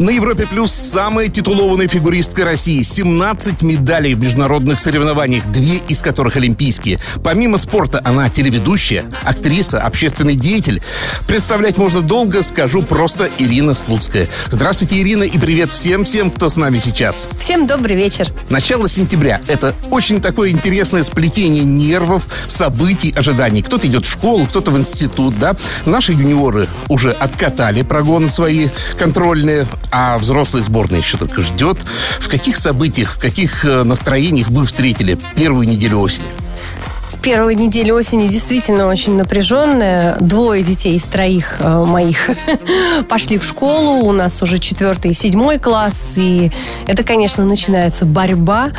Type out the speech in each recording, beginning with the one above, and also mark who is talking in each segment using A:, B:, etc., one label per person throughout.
A: На Европе Плюс самая титулованная фигуристка России. 17 медалей в международных соревнованиях, две из которых олимпийские. Помимо спорта, она телеведущая, актриса, общественный деятель. Представлять можно долго, скажу просто Ирина Слуцкая. Здравствуйте, Ирина, и привет всем-всем, кто с нами сейчас.
B: Всем добрый вечер.
A: Начало сентября. Это очень такое интересное сплетение нервов, событий, ожиданий. Кто-то идет в школу, кто-то в институт, да. Наши юниоры уже откатали прогоны свои контрольные, а взрослая сборная еще только ждет. В каких событиях, в каких э, настроениях вы встретили первую неделю осени?
B: Первая неделя осени действительно очень напряженная. Двое детей из троих э, моих пошли в школу. У нас уже четвертый и седьмой класс. И это, конечно, начинается борьба,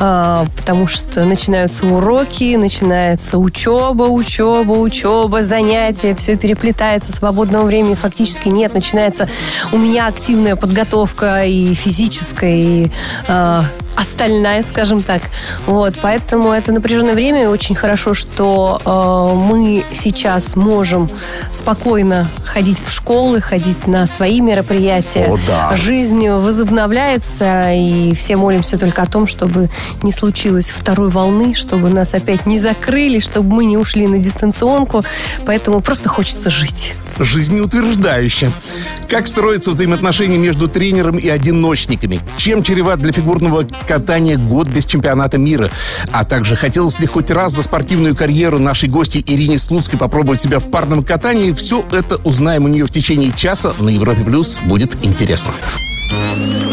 B: э, потому что начинаются уроки, начинается учеба, учеба, учеба, занятия. Все переплетается, свободного времени фактически нет. Начинается у меня активная подготовка и физическая, и э, остальная, скажем так. Вот, поэтому это напряженное время, и очень хорошо, что э, мы сейчас можем спокойно ходить в школы, ходить на свои мероприятия.
A: О, да.
B: Жизнь возобновляется, и все молимся только о том, чтобы не случилось второй волны, чтобы нас опять не закрыли, чтобы мы не ушли на дистанционку. Поэтому просто хочется жить.
A: Жизнеутверждающе. Как строятся взаимоотношения между тренером и одиночниками? Чем чреват для фигурного катания год без чемпионата мира? А также хотелось ли хоть раз за спортивную карьеру нашей гости Ирине Слуцкой попробовать себя в парном катании? Все это узнаем у нее в течение часа на Европе Плюс. Будет интересно.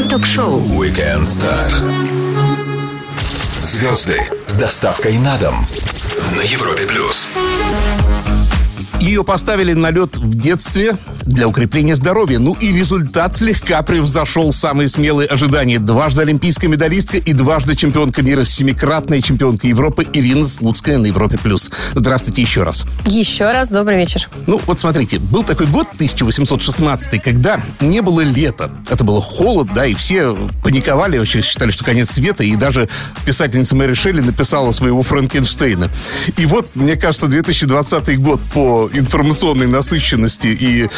C: Ток-шоу
D: Weekend Star. Звезды с доставкой на дом на Европе Плюс.
A: Ее поставили на лед в детстве для укрепления здоровья. Ну и результат слегка превзошел самые смелые ожидания. Дважды олимпийская медалистка и дважды чемпионка мира, семикратная чемпионка Европы Ирина Слуцкая на Европе+. плюс. Здравствуйте еще раз.
B: Еще раз добрый вечер.
A: Ну, вот смотрите, был такой год, 1816, когда не было лета. Это было холод, да, и все паниковали, вообще считали, что конец света, и даже писательница Мэри Шелли написала своего Франкенштейна. И вот, мне кажется, 2020 год по информационной насыщенности и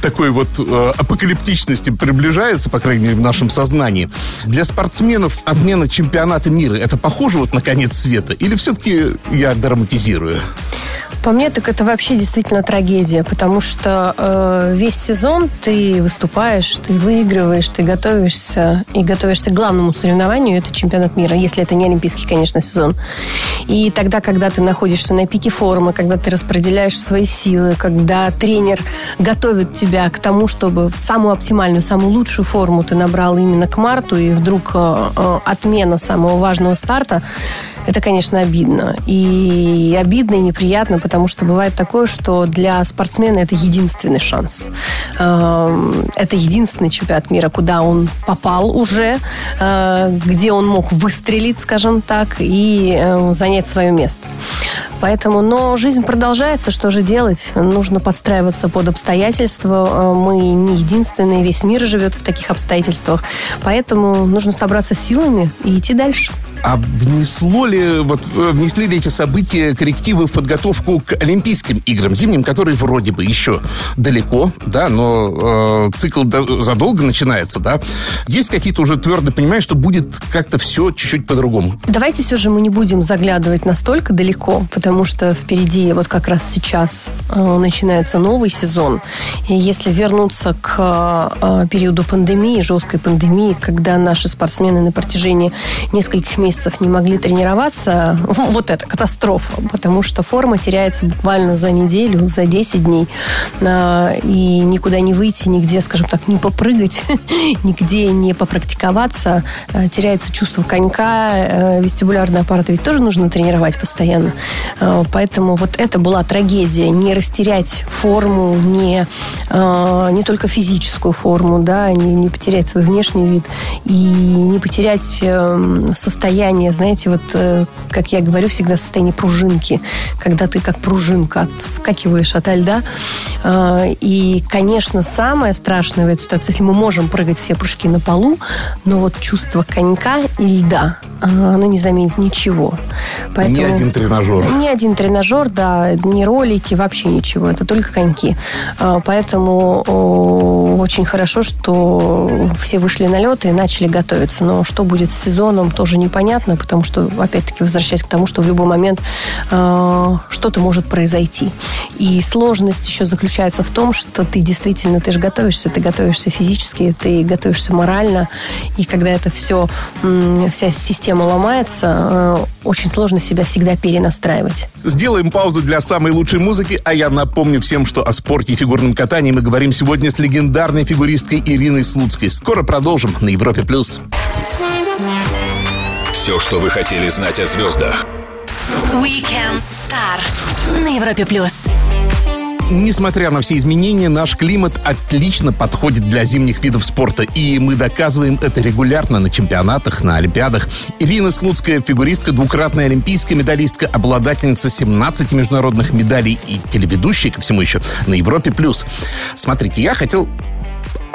A: такой вот э, апокалиптичности приближается, по крайней мере, в нашем сознании. Для спортсменов отмена чемпионата мира это похоже вот на конец света? Или все-таки я драматизирую?
B: По мне, так это вообще действительно трагедия, потому что э, весь сезон ты выступаешь, ты выигрываешь, ты готовишься и готовишься к главному соревнованию, это чемпионат мира, если это не олимпийский, конечно, сезон. И тогда, когда ты находишься на пике формы, когда ты распределяешь свои силы, когда тренер готовит тебя к тому, чтобы в самую оптимальную, самую лучшую форму ты набрал именно к марту, и вдруг э, э, отмена самого важного старта, это, конечно, обидно. И обидно, и неприятно, потому что бывает такое, что для спортсмена это единственный шанс. Эм, Это единственный чемпионат мира, куда он попал уже, э, где он мог выстрелить, скажем так, и э, занять свое место. Поэтому, но жизнь продолжается, что же делать? Нужно подстраиваться под обстоятельства. Э, Мы не единственные, весь мир живет в таких обстоятельствах. Поэтому нужно собраться силами и идти дальше.
A: А внесло ли, вот, э, внесли ли эти события коррективы в подготовку к Олимпийским играм зимним, которые вроде бы еще далеко, да, но э, цикл до- задолго начинается, да? Есть какие-то уже твердо понимаешь, что будет как-то все чуть-чуть по-другому?
B: Давайте все же мы не будем заглядывать настолько далеко, потому что впереди вот как раз сейчас э, начинается новый сезон. И если вернуться к э, периоду пандемии, жесткой пандемии, когда наши спортсмены на протяжении нескольких месяцев не могли тренироваться, вот это катастрофа, потому что форма теряется буквально за неделю, за 10 дней. Э, И никуда не выйти, нигде, скажем так, не попрыгать, нигде не попрактиковаться, э, теряется чувство конька, э, вестибулярный аппарат ведь тоже нужно тренировать постоянно. Э, Поэтому вот это была трагедия. Не растерять форму, не, не только физическую форму, да, не, не потерять свой внешний вид и не потерять э, состояние состояние, знаете, вот, э, как я говорю, всегда состояние пружинки, когда ты как пружинка отскакиваешь от льда. А, и, конечно, самое страшное в этой ситуации, если мы можем прыгать все прыжки на полу, но вот чувство конька и льда, а, оно не заменит ничего.
A: Поэтому... Ни один тренажер.
B: Ни один тренажер, да, ни ролики, вообще ничего. Это только коньки. А, поэтому очень хорошо, что все вышли на лед и начали готовиться. Но что будет с сезоном, тоже непонятно, потому что, опять-таки, возвращаясь к тому, что в любой момент э, что-то может произойти. И сложность еще заключается в том, что ты действительно, ты же готовишься, ты готовишься физически, ты готовишься морально. И когда это все, вся система ломается, э, очень сложно себя всегда перенастраивать.
A: Сделаем паузу для самой лучшей музыки, а я напомню всем, что о спорте и фигурном катании мы говорим сегодня с легендарной фигуристкой Ириной Слуцкой. Скоро продолжим на Европе+. плюс.
D: Все, что вы хотели знать о звездах.
C: Weekend Star на Европе+. плюс.
A: Несмотря на все изменения, наш климат отлично подходит для зимних видов спорта. И мы доказываем это регулярно на чемпионатах, на Олимпиадах. Ирина Слуцкая, фигуристка, двукратная олимпийская медалистка, обладательница 17 международных медалей и телеведущая, ко всему еще, на Европе+. плюс. Смотрите, я хотел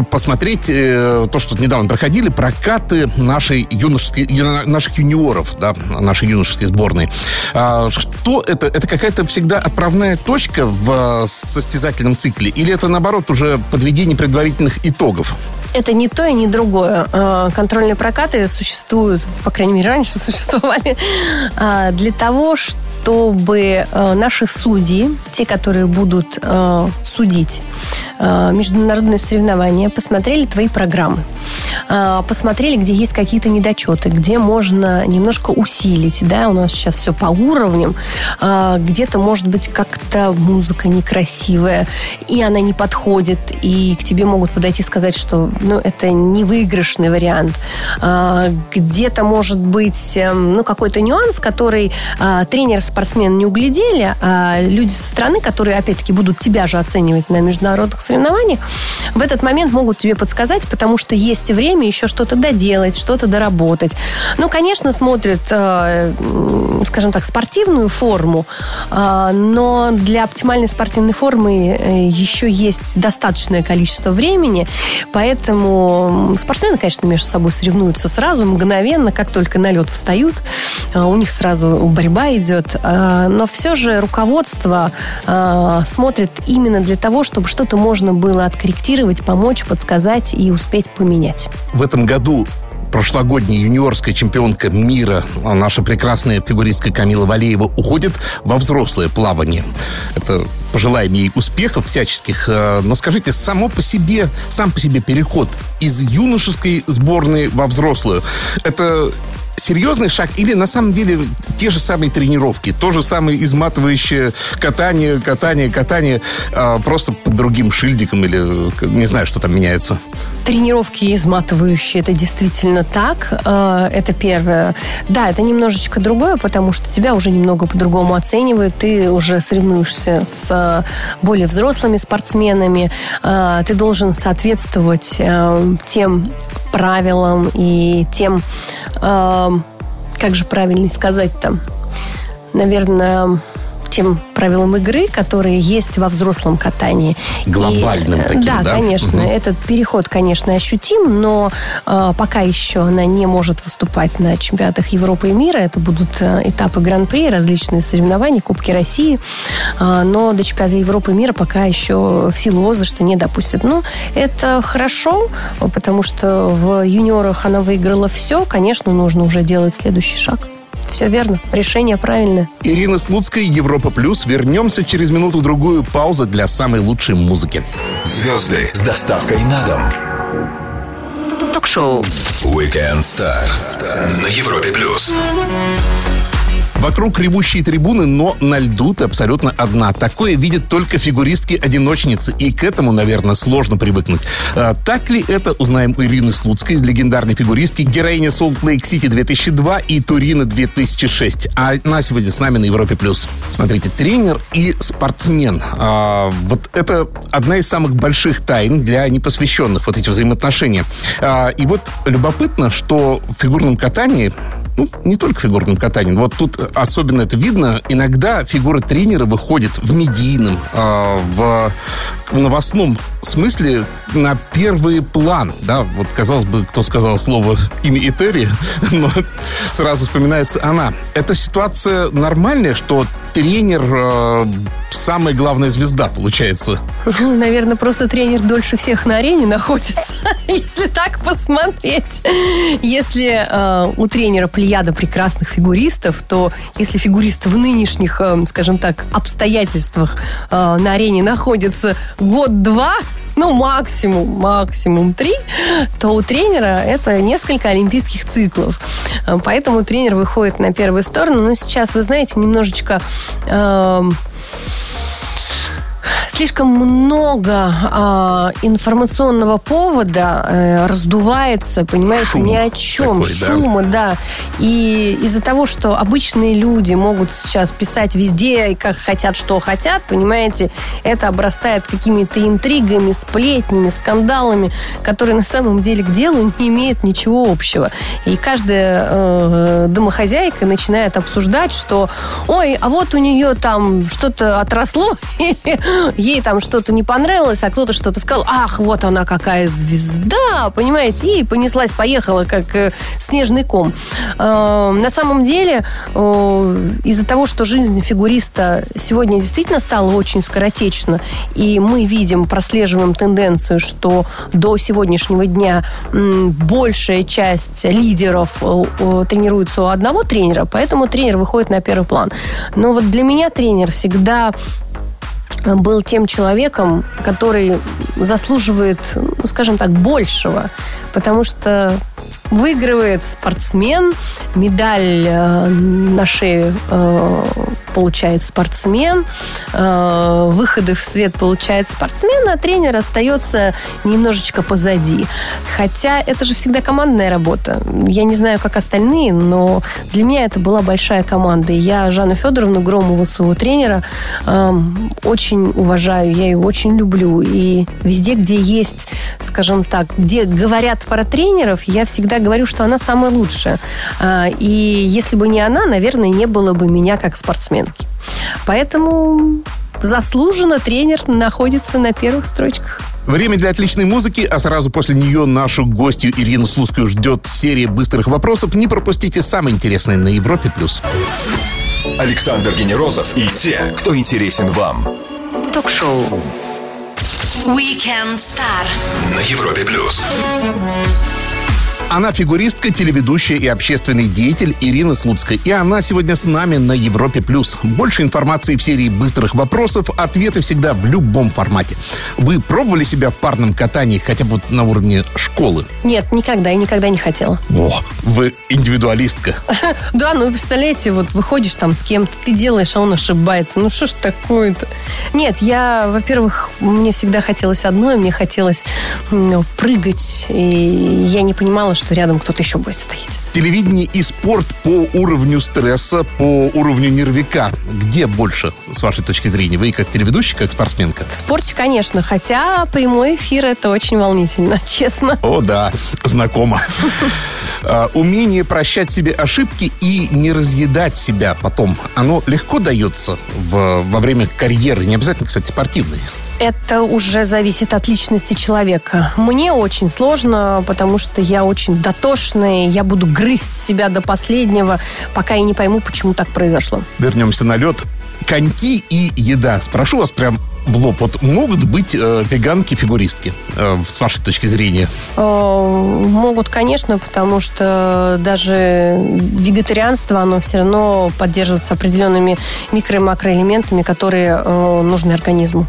A: посмотреть э, то, что недавно проходили, прокаты нашей юношеской, ю, наших юниоров, да, нашей юношеской сборной. А, что это? Это какая-то всегда отправная точка в состязательном цикле? Или это, наоборот, уже подведение предварительных итогов?
B: Это не то и не другое. А, контрольные прокаты существуют, по крайней мере, раньше существовали, а, для того, чтобы чтобы э, наши судьи, те, которые будут э, судить э, международные соревнования, посмотрели твои программы, посмотрели, где есть какие-то недочеты, где можно немножко усилить, да, у нас сейчас все по уровням, где-то, может быть, как-то музыка некрасивая, и она не подходит, и к тебе могут подойти и сказать, что, ну, это не выигрышный вариант. Где-то, может быть, эм, ну, какой-то нюанс, который тренер спортсмены не углядели, а люди со стороны, которые, опять-таки, будут тебя же оценивать на международных соревнованиях, в этот момент могут тебе подсказать, потому что есть время еще что-то доделать, что-то доработать. Ну, конечно, смотрят, э, скажем так, спортивную форму, э, но для оптимальной спортивной формы э, еще есть достаточное количество времени, поэтому спортсмены, конечно, между собой соревнуются сразу, мгновенно, как только на лед встают, у них сразу борьба идет, но все же руководство э, смотрит именно для того, чтобы что-то можно было откорректировать, помочь, подсказать и успеть поменять.
A: В этом году прошлогодняя юниорская чемпионка мира, а наша прекрасная фигуристка Камила Валеева, уходит во взрослое плавание. Это пожелаем ей успехов всяческих. Э, но скажите, само по себе, сам по себе переход из юношеской сборной во взрослую, это серьезный шаг или на самом деле те же самые тренировки, то же самое изматывающее катание, катание, катание, а, просто под другим шильдиком или не знаю, что там меняется?
B: Тренировки изматывающие, это действительно так. А, это первое. Да, это немножечко другое, потому что тебя уже немного по-другому оценивают. Ты уже соревнуешься с а, более взрослыми спортсменами. Ты должен соответствовать тем правилам и тем, э, как же правильно сказать там, наверное, тем правилам игры, которые есть во взрослом катании.
A: Глобальным и, таким, да?
B: Да, конечно. Угу. Этот переход, конечно, ощутим, но э, пока еще она не может выступать на чемпионатах Европы и мира. Это будут э, этапы Гран-при, различные соревнования, Кубки России. Э, но до чемпионата Европы и мира пока еще в силу возраста не допустят. Но это хорошо, потому что в юниорах она выиграла все. Конечно, нужно уже делать следующий шаг. Все верно. Решение правильное.
A: Ирина Слуцкая, Европа Плюс. Вернемся через минуту-другую. Пауза для самой лучшей музыки.
D: Звезды с доставкой на дом.
C: Ток-шоу.
D: Weekend Star на Европе Плюс.
A: Вокруг ревущие трибуны, но на льду ты абсолютно одна. Такое видят только фигуристки-одиночницы, и к этому, наверное, сложно привыкнуть. А, так ли это, узнаем у Ирины Слуцкой, легендарной фигуристки, героиня Солт Лейк Сити 2002 и Турина 2006. А она сегодня с нами на Европе+. плюс. Смотрите, тренер и спортсмен. А, вот это одна из самых больших тайн для непосвященных, вот эти взаимоотношения. А, и вот любопытно, что в фигурном катании Ну, не только в фигурном катании. Вот тут особенно это видно. Иногда фигура тренера выходит в медийном, э, в, в новостном смысле на первый план. Да, вот казалось бы, кто сказал слово имя Этери, но сразу вспоминается она. Эта ситуация нормальная, что тренер э, самая главная звезда, получается.
B: Наверное, просто тренер дольше всех на арене находится, если так посмотреть. Если э, у тренера плеяда прекрасных фигуристов, то если фигурист в нынешних, э, скажем так, обстоятельствах э, на арене находится год-два, ну, максимум, максимум три, то у тренера это несколько олимпийских циклов. Э, поэтому тренер выходит на первую сторону. Но сейчас, вы знаете, немножечко... Э, слишком много а, информационного повода э, раздувается, понимаете,
A: Шум
B: ни о чем.
A: такой, да.
B: Шума, да. И из-за того, что обычные люди могут сейчас писать везде, как хотят, что хотят, понимаете, это обрастает какими-то интригами, сплетнями, скандалами, которые на самом деле к делу не имеют ничего общего. И каждая э, домохозяйка начинает обсуждать, что ой, а вот у нее там что-то отросло, ей там что-то не понравилось, а кто-то что-то сказал, ах, вот она какая звезда, понимаете, и понеслась, поехала, как э, снежный ком. Э, на самом деле, э, из-за того, что жизнь фигуриста сегодня действительно стала очень скоротечна, и мы видим, прослеживаем тенденцию, что до сегодняшнего дня большая часть лидеров э, тренируется у одного тренера, поэтому тренер выходит на первый план. Но вот для меня тренер всегда был тем человеком, который заслуживает, ну, скажем так, большего. Потому что выигрывает спортсмен, медаль э, на шею э, получает спортсмен, э, выходы в свет получает спортсмен, а тренер остается немножечко позади. Хотя это же всегда командная работа. Я не знаю, как остальные, но для меня это была большая команда. И я Жанну Федоровну Громову, своего тренера, э, очень уважаю, я ее очень люблю. И везде, где есть, скажем так, где говорят про тренеров, я всегда говорю, что она самая лучшая. А, И если бы не она, наверное, не было бы меня как спортсменки. Поэтому заслуженно тренер находится на первых строчках.
A: Время для отличной музыки, а сразу после нее нашу гостью Ирину Слуцкую ждет серия быстрых вопросов. Не пропустите самое интересное на Европе+. плюс.
D: Александр Генерозов и те, кто интересен вам.
C: Ток-шоу Weekend Star.
D: На Европе плюс.
A: Она фигуристка, телеведущая и общественный деятель Ирина Слуцкая. И она сегодня с нами на Европе+. плюс. Больше информации в серии быстрых вопросов, ответы всегда в любом формате. Вы пробовали себя в парном катании хотя бы на уровне школы?
B: Нет, никогда и никогда не хотела.
A: О, вы индивидуалистка.
B: Да, ну, представляете, вот выходишь там с кем-то, ты делаешь, а он ошибается. Ну, что ж такое-то? Нет, я, во-первых, мне всегда хотелось одно, мне хотелось прыгать, и я не понимала, что рядом кто-то еще будет стоять.
A: Телевидение и спорт по уровню стресса, по уровню нервика. Где больше, с вашей точки зрения? Вы как телеведущий, как спортсменка?
B: В спорте, конечно, хотя прямой эфир это очень волнительно, честно.
A: О, да, знакомо. А, Умение прощать себе ошибки и не разъедать себя потом. Оно легко дается во время карьеры, не обязательно, кстати, спортивной.
B: Это уже зависит от личности человека. Мне очень сложно, потому что я очень дотошная, я буду грызть себя до последнего, пока я не пойму, почему так произошло.
A: Вернемся на лед. Коньки и еда. Спрошу вас прям в лоб. Вот могут быть э, веганки-фигуристки, э, с вашей точки зрения?
B: Э, Могут, конечно, потому что даже вегетарианство, оно все равно поддерживается определенными микро- и макроэлементами, которые э, нужны организму.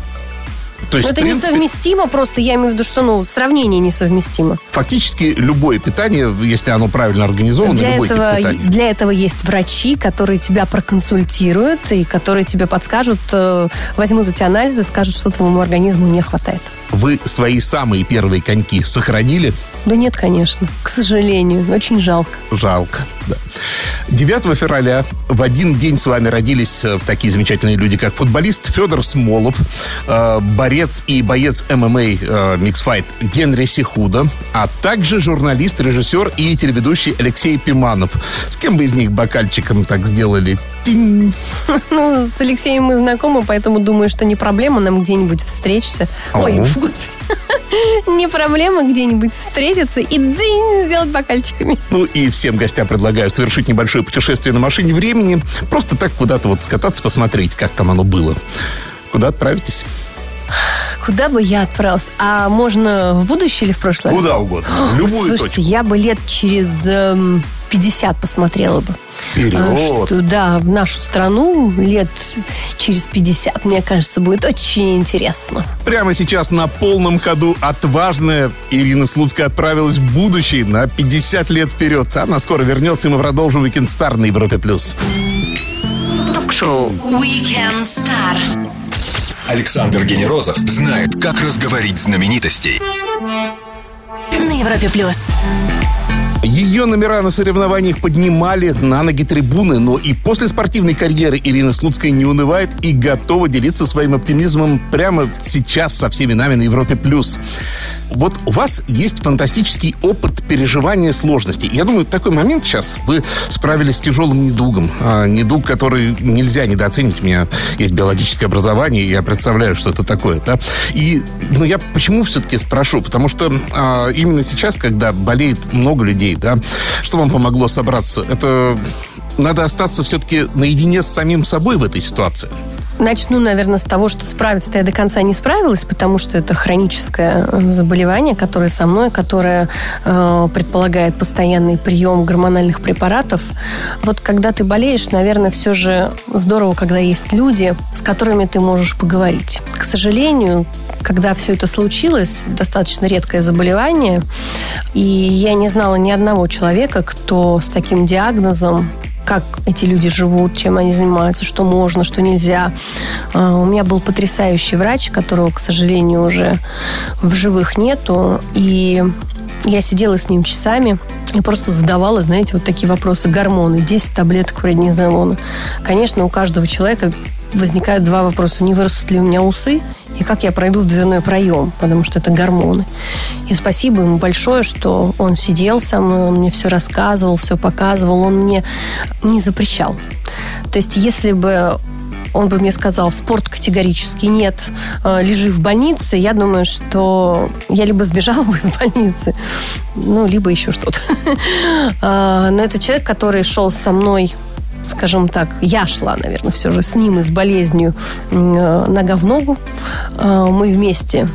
A: То есть,
B: Но это
A: принципе,
B: несовместимо, просто я имею в виду, что ну, сравнение несовместимо.
A: фактически любое питание, если оно правильно организовано,
B: Для
A: любой
B: этого,
A: тип питания.
B: для этого есть врачи, которые тебя проконсультируют и которые тебе подскажут, э, возьмут эти анализы, скажут, что твоему организму не хватает.
A: Вы свои самые первые коньки сохранили?
B: Да нет, конечно. К сожалению. Очень жалко.
A: Жалко, да. 9 февраля в один день с вами родились э, такие замечательные люди, как футболист Федор Смолов, э, борец и боец ММА э, Миксфайт Генри Сихуда, а также журналист, режиссер и телеведущий Алексей Пиманов. С кем бы из них бокальчиком так сделали? Тинь.
B: Ну, с Алексеем мы знакомы, поэтому думаю, что не проблема нам где-нибудь встретиться. Ой, господи. Не проблема где-нибудь встретиться и дзинь сделать бокальчиками.
A: Ну и всем гостям предлагаю совершить небольшое путешествие на машине времени. Просто так куда-то вот скататься, посмотреть, как там оно было. Куда отправитесь?
B: Куда бы я отправился? А можно в будущее или в прошлое?
A: Куда угодно. В любую
B: Слушайте,
A: точку.
B: я бы лет через эм, 50 посмотрела бы.
A: Вперед.
B: Что, да, в нашу страну лет через 50, мне кажется, будет очень интересно.
A: Прямо сейчас на полном ходу отважная Ирина Слуцкая отправилась в будущее на 50 лет вперед. Она скоро вернется, и мы продолжим Weekend Star на Европе+. плюс.
C: Ток-шоу Weekend Star.
D: Александр Генерозов знает, как разговорить знаменитостей.
C: На Европе плюс.
A: Ее номера на соревнованиях поднимали на ноги трибуны, но и после спортивной карьеры Ирина Слуцкая не унывает и готова делиться своим оптимизмом прямо сейчас со всеми нами на Европе+. плюс. Вот у вас есть фантастический опыт переживания сложностей. Я думаю, такой момент сейчас вы справились с тяжелым недугом. А, недуг, который нельзя недооценить. У меня есть биологическое образование, я представляю, что это такое. Да? И, ну, я почему все-таки спрошу? Потому что а, именно сейчас, когда болеет много людей, да, что вам помогло собраться? Это надо остаться все-таки наедине с самим собой в этой ситуации.
B: Начну, наверное, с того, что справиться-то я до конца не справилась, потому что это хроническое э, заболевание, которое со мной, которое э, предполагает постоянный прием гормональных препаратов. Вот когда ты болеешь, наверное, все же здорово, когда есть люди, с которыми ты можешь поговорить. К сожалению, когда все это случилось, достаточно редкое заболевание, и я не знала ни одного человека, кто с таким диагнозом как эти люди живут, чем они занимаются, что можно, что нельзя. А, У меня был потрясающий врач, которого, к сожалению, уже в живых нету. И я сидела с ним часами и просто задавала, знаете, вот такие вопросы. Гормоны, 10 таблеток преднизолона. Конечно, у каждого человека возникают два вопроса. Не вырастут ли у меня усы? И как я пройду в дверной проем, потому что это гормоны. И спасибо ему большое, что он сидел со мной, он мне все рассказывал, все показывал, он мне не запрещал. То есть, если бы он бы мне сказал, спорт категорически нет, э, лежи в больнице, я думаю, что я либо сбежала бы из больницы, ну, либо еще что-то. А, Но это человек, который шел со мной скажем так, я шла, наверное, все же с ним и с болезнью э, нога в ногу. Э, Мы вместе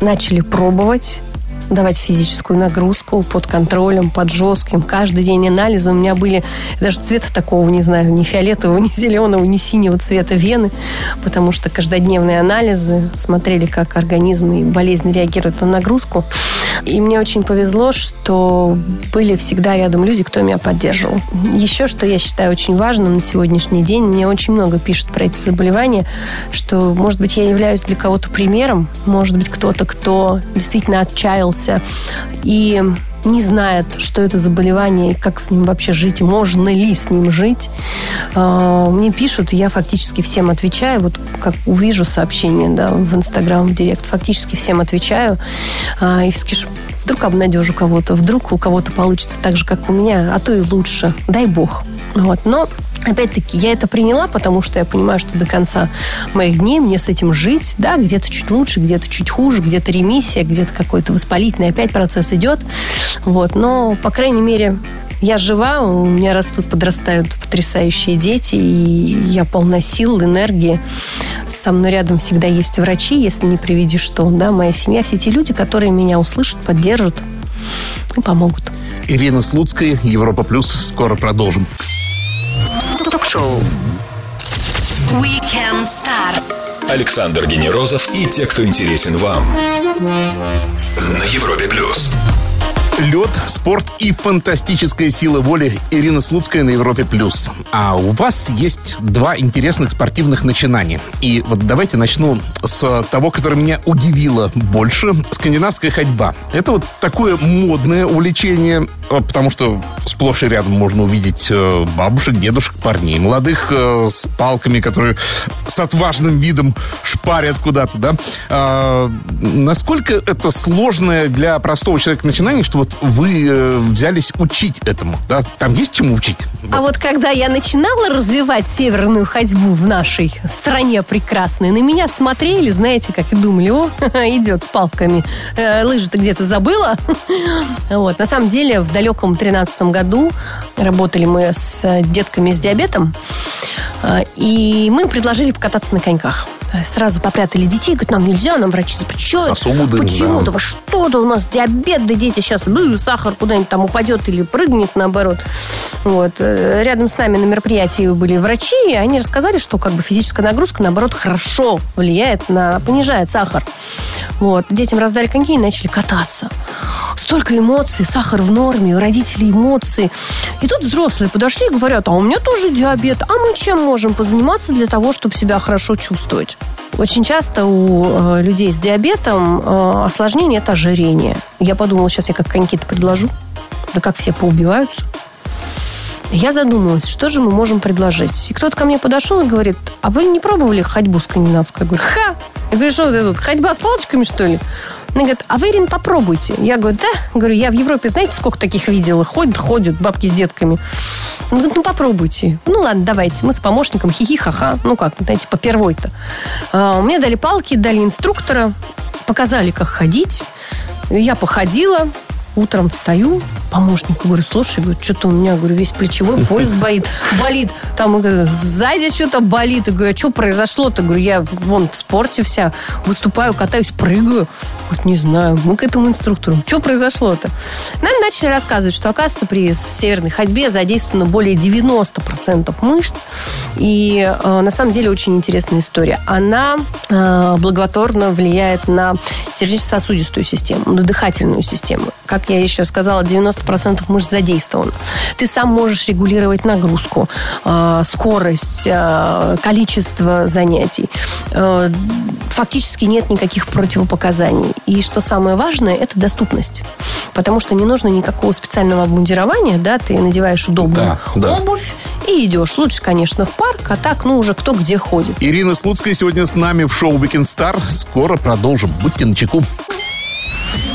B: начали пробовать давать физическую нагрузку под контролем, под жестким. Каждый день анализы у меня были, даже цвета такого, не знаю, ни фиолетового, ни зеленого, ни синего цвета вены, потому что каждодневные анализы смотрели, как организм и болезнь реагируют на нагрузку. И мне очень повезло, что были всегда рядом люди, кто меня поддерживал. Еще, что я считаю очень важным на сегодняшний день, мне очень много пишут про эти заболевания, что, может быть, я являюсь для кого-то примером, может быть, кто-то, кто действительно отчаялся и не знает, что это заболевание, и как с ним вообще жить, можно ли с ним жить. А, Мне пишут, и я фактически всем отвечаю. Вот как увижу сообщение да, в Инстаграм, в Директ, фактически всем отвечаю. А, И скажу, вдруг обнадежу кого-то, вдруг у кого-то получится так же, как у меня, а то и лучше. Дай бог. Вот. Но Опять-таки, я это приняла, потому что я понимаю, что до конца моих дней мне с этим жить, да, где-то чуть лучше, где-то чуть хуже, где-то ремиссия, где-то какой-то воспалительный опять процесс идет, вот, но, по крайней мере, я жива, у меня растут, подрастают потрясающие дети, и я полна сил, энергии. Со мной рядом всегда есть врачи, если не приведи что, да, моя семья, все те люди, которые меня услышат, поддержат и помогут.
A: Ирина Слуцкая, Европа Плюс. Скоро продолжим.
C: Ток-шоу Weekend Star.
D: Александр Генерозов и те, кто интересен вам. На Европе плюс.
A: Лед, спорт и фантастическая сила воли Ирина Слуцкая на Европе+. плюс. А у вас есть два интересных спортивных начинания. И вот давайте начну с того, которое меня удивило больше. Скандинавская ходьба. Это вот такое модное увлечение, э, потому что сплошь и рядом можно увидеть э, бабушек, дедушек, парней, молодых э, с палками, которые с отважным видом шпарят куда-то, да. А, насколько это сложное для простого человека начинание, что вот вы э, взялись учить этому, да? Там есть чему учить?
B: А вот когда я начинала развивать северную ходьбу в нашей стране прекрасной, на меня смотрели, знаете, как и думали, о, идет с палками, э, лыжи-то где-то забыла. Вот. На самом деле, в далеком 13 году работали мы с детками с диабетом, э, и мы им предложили покататься на коньках сразу попрятали детей, говорят, нам нельзя, нам врачи запрещают.
A: Сосуды,
B: Почему?
A: да.
B: Что-то у нас диабет, да дети сейчас, ну, сахар куда-нибудь там упадет или прыгнет, наоборот. Вот. Э, Рядом с нами на мероприятии были врачи, и они рассказали, что как бы физическая нагрузка, наоборот, хорошо влияет на, понижает сахар. Вот. Детям раздали коньки и начали кататься. Столько эмоций, сахар в норме, у родителей эмоции. И тут взрослые подошли и говорят, а у меня тоже диабет, а мы чем можем позаниматься для того, чтобы себя хорошо чувствовать? Очень часто у э, людей с диабетом э, осложнение – это ожирение. Я подумала, сейчас я как коньки-то предложу. Да как все поубиваются. Я задумалась, что же мы можем предложить. И кто-то ко мне подошел и говорит, а вы не пробовали ходьбу скандинавскую? Я говорю, ха! Я говорю, что это тут, ходьба с палочками, что ли? Она говорит, а вы, Ирин, попробуйте. Я говорю, да. Говорю, я в Европе, знаете, сколько таких видела? Ходят, ходят бабки с детками. Он говорит, ну попробуйте. Ну ладно, давайте. Мы с помощником хихи ха-ха. Ну как, знаете, попервой-то. А, мне дали палки, дали инструктора, показали, как ходить. Я походила, утром встаю, помощнику говорю, слушай, говорю, что-то у меня, говорю, весь плечевой пояс болит, болит, там говорю, сзади что-то болит, и говорю, а что произошло-то, говорю, я вон в спорте вся, выступаю, катаюсь, прыгаю, вот не знаю, мы к этому инструктору, что произошло-то? Нам начали рассказывать, что, оказывается, при северной ходьбе задействовано более 90% мышц, и э, на самом деле очень интересная история. Она э, благотворно влияет на сердечно-сосудистую систему, на дыхательную систему. Как я еще сказала, 90% мышц задействовано. Ты сам можешь регулировать нагрузку, э, скорость, э, количество занятий. Э, Фактически нет никаких противопоказаний. И что самое важное, это доступность. Потому что не нужно никакого специального обмундирования, да, ты надеваешь удобную
A: Да, да.
B: обувь и идешь. Лучше, конечно, в парк, а так, ну, уже кто где ходит.
A: Ирина Слуцкая сегодня с нами в шоу Weekend Star. Скоро продолжим. Будьте начеку.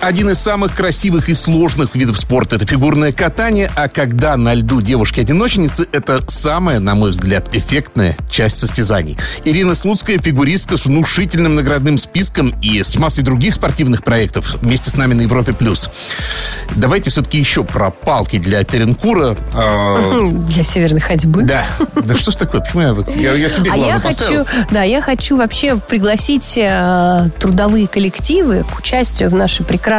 A: Один из самых красивых и сложных видов спорта – это фигурное катание, а когда на льду девушки-одиночницы – это самая, на мой взгляд, эффектная часть состязаний. Ирина Слуцкая – фигуристка с внушительным наградным списком и с массой других спортивных проектов вместе с нами на Европе+. плюс. Давайте все-таки еще про палки для Теренкура. А,
B: Для северной ходьбы.
A: Да. Да что ж такое? Почему я, вот- я, себе
B: А я хочу, да, я хочу вообще пригласить э, трудовые коллективы к участию в нашей прекрасной,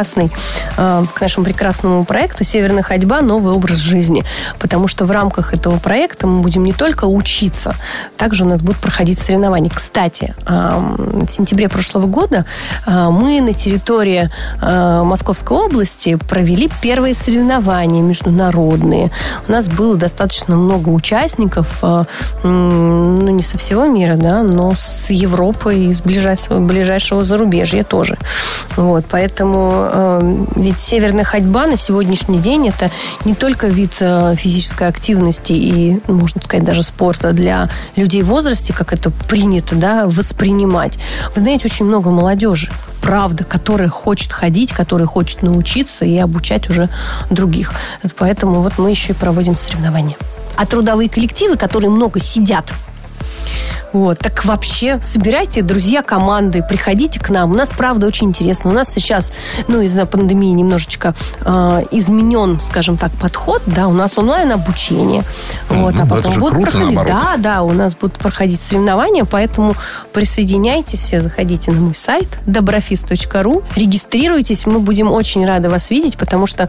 B: э, к нашему прекрасному проекту «Северная ходьба. Новый образ жизни». Потому что в рамках этого проекта мы будем не только учиться, также у нас будут проходить соревнования. Кстати, в сентябре прошлого года э, мы на территории э, Московской области провели первые соревнования международные. У нас было достаточно много участников, ну, не со всего мира, да, но с Европы и с ближайшего, ближайшего зарубежья тоже. Вот, поэтому э, ведь северная ходьба на сегодняшний день это не только вид э, физической активности и, ну, можно сказать, даже спорта для людей в возрасте, как это принято, да, воспринимать. Вы знаете, очень много молодежи, правда, которая хочет ходить, которая хочет научиться и обучать уже других. Это Поэтому вот мы еще и проводим соревнования. А трудовые коллективы, которые много сидят Вот, так вообще, собирайте, друзья, команды, приходите к нам. У нас, правда, очень интересно. У нас сейчас, ну, из-за пандемии немножечко э, изменен, скажем так, подход. Да, у нас онлайн-обучение. Вот,
A: Ну,
B: а потом
A: же
B: будут
A: круто,
B: проходить.
A: наоборот.
B: Да, да, у нас будут проходить соревнования, поэтому присоединяйтесь все, заходите на мой сайт доброфиз.ру, регистрируйтесь, мы будем очень рады вас видеть, потому что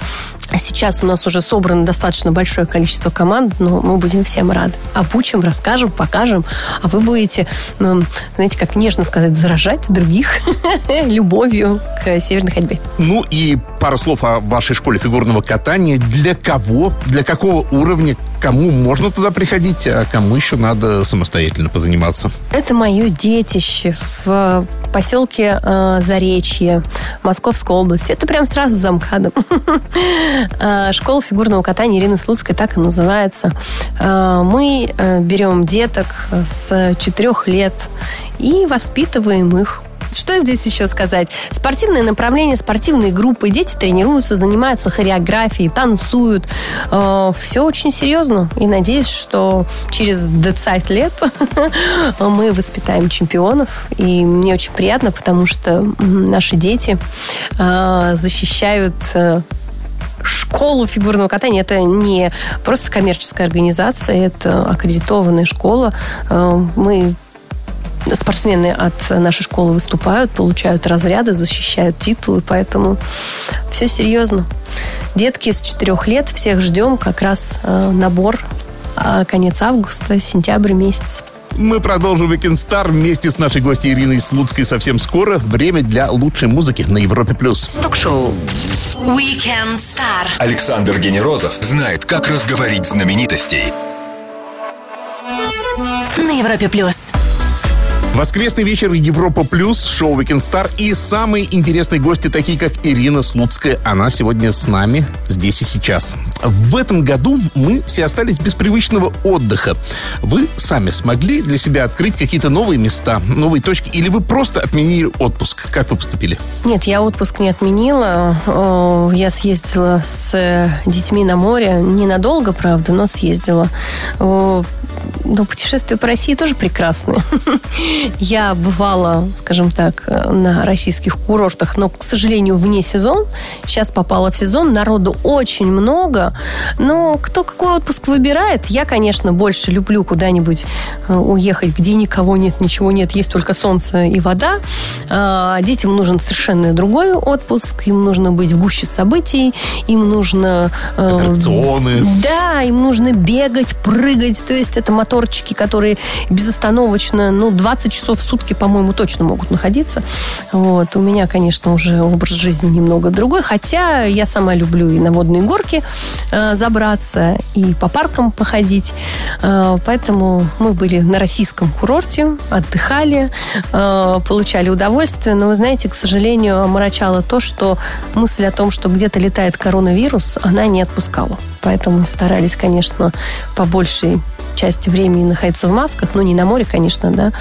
B: сейчас у нас уже собрано достаточно большое количество команд, но мы будем всем рады. Обучим, расскажем, покажем, а вы будете, м, знаете, как нежно сказать, заражать других любовью к северной ходьбе.
A: Ну и пара слов о вашей школе фигурного катания. Для кого, для какого уровня, кому можно туда приходить, а кому еще надо самостоятельно позаниматься?
B: Это мое детище в поселке э, Заречье, Московской области. Это прям сразу за МКАДом. Э, Школа фигурного катания Ирины Слуцкой так и называется. Э, Мы э, берем деток с четырех лет и воспитываем их. Что здесь еще сказать? Спортивное направление, спортивные группы. Дети тренируются, занимаются хореографией, танцуют. Все очень серьезно. И надеюсь, что через 20 лет мы воспитаем чемпионов. И мне очень приятно, потому что наши дети э, защищают э, школу фигурного катания. Это не просто коммерческая организация, это аккредитованная школа. Э, Мы спортсмены от нашей школы выступают, получают разряды, защищают титулы, поэтому все серьезно. Детки с четырех лет, всех ждем, как раз э, набор э, конец августа, сентябрь месяц.
A: Мы продолжим Weekend Star вместе с нашей гостьей Ириной Слуцкой совсем скоро. Время для лучшей музыки на Европе+. плюс.
C: Ток-шоу Weekend Star.
D: Александр Генерозов знает, как разговорить знаменитостей.
C: На Европе плюс.
A: Воскресный вечер Европа Плюс, шоу Weekend Star и самые интересные гости, такие как Ирина Слуцкая. Она сегодня с нами здесь и сейчас. В этом году мы все остались без привычного отдыха. Вы сами смогли для себя открыть какие-то новые места, новые точки, или вы просто отменили отпуск? Как вы поступили?
B: Нет, я отпуск не отменила. Я съездила с э, детьми на море. Ненадолго, правда, но съездила. О, Ну, путешествия по России тоже прекрасные. Я бывала, скажем так, э, на российских курортах, но, к сожалению, вне сезон. Сейчас попала в сезон, народу очень много. Но кто какой отпуск выбирает? Я, конечно, больше люблю куда-нибудь э, уехать, где никого нет, ничего нет, есть только солнце и вода. А детям нужен совершенно другой отпуск. Им нужно быть в гуще событий, им нужно... э,
A: Аттракционы.
B: да, им нужно бегать, прыгать. То есть это моторчики, которые безостановочно, ну, 20 часов в сутки, по-моему, точно могут находиться. Вот. У меня, конечно, уже образ жизни немного другой. Хотя я сама люблю и на водные горки э, забраться, и по паркам походить. Э, поэтому мы были на российском курорте, отдыхали, э, получали удовольствие. Но, вы знаете, к сожалению, омрачало то, что мысль о том, что где-то летает коронавирус, она не отпускала. Поэтому старались, конечно, по части времени находиться в масках, но не на море, конечно, да.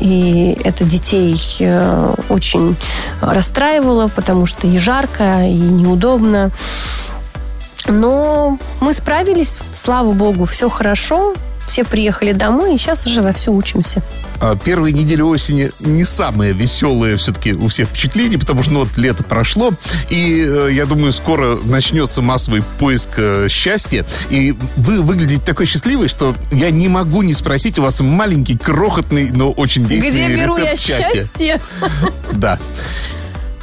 B: И это детей э, очень расстраивало, потому что и жарко, и неудобно. Но мы справились, слава богу, все хорошо. Все приехали домой, и сейчас уже вовсю учимся.
A: А Первые недели осени не самые веселые все-таки у всех впечатления, потому что ну, вот лето прошло, и э, я думаю, скоро начнется массовый поиск э, счастья. И вы выглядите такой счастливой, что я не могу не спросить у вас маленький, крохотный, но очень действенный
B: Где беру
A: рецепт
B: я
A: счастья.
B: счастье?
A: Да.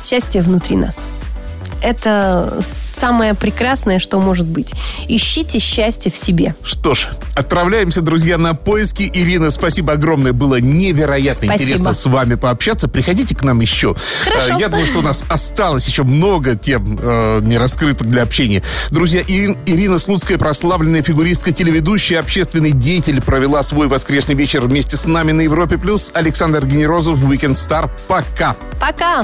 B: Счастье внутри нас. Это самое прекрасное, что может быть. Ищите счастье в себе.
A: Что ж, отправляемся, друзья, на поиски. Ирина, спасибо огромное. Было невероятно
B: Спасибо.
A: интересно с вами пообщаться. Приходите к нам еще.
B: Хорошо.
A: Э, Я думаю, что у нас осталось еще много тем э, не раскрытых для общения. Друзья, Ирин- Ирина Слуцкая, прославленная фигуристка, телеведущая, общественный деятель, провела свой воскресный вечер вместе с нами на Европе+. плюс. Александр Генерозов, Weekend Star. Пока.
B: Пока!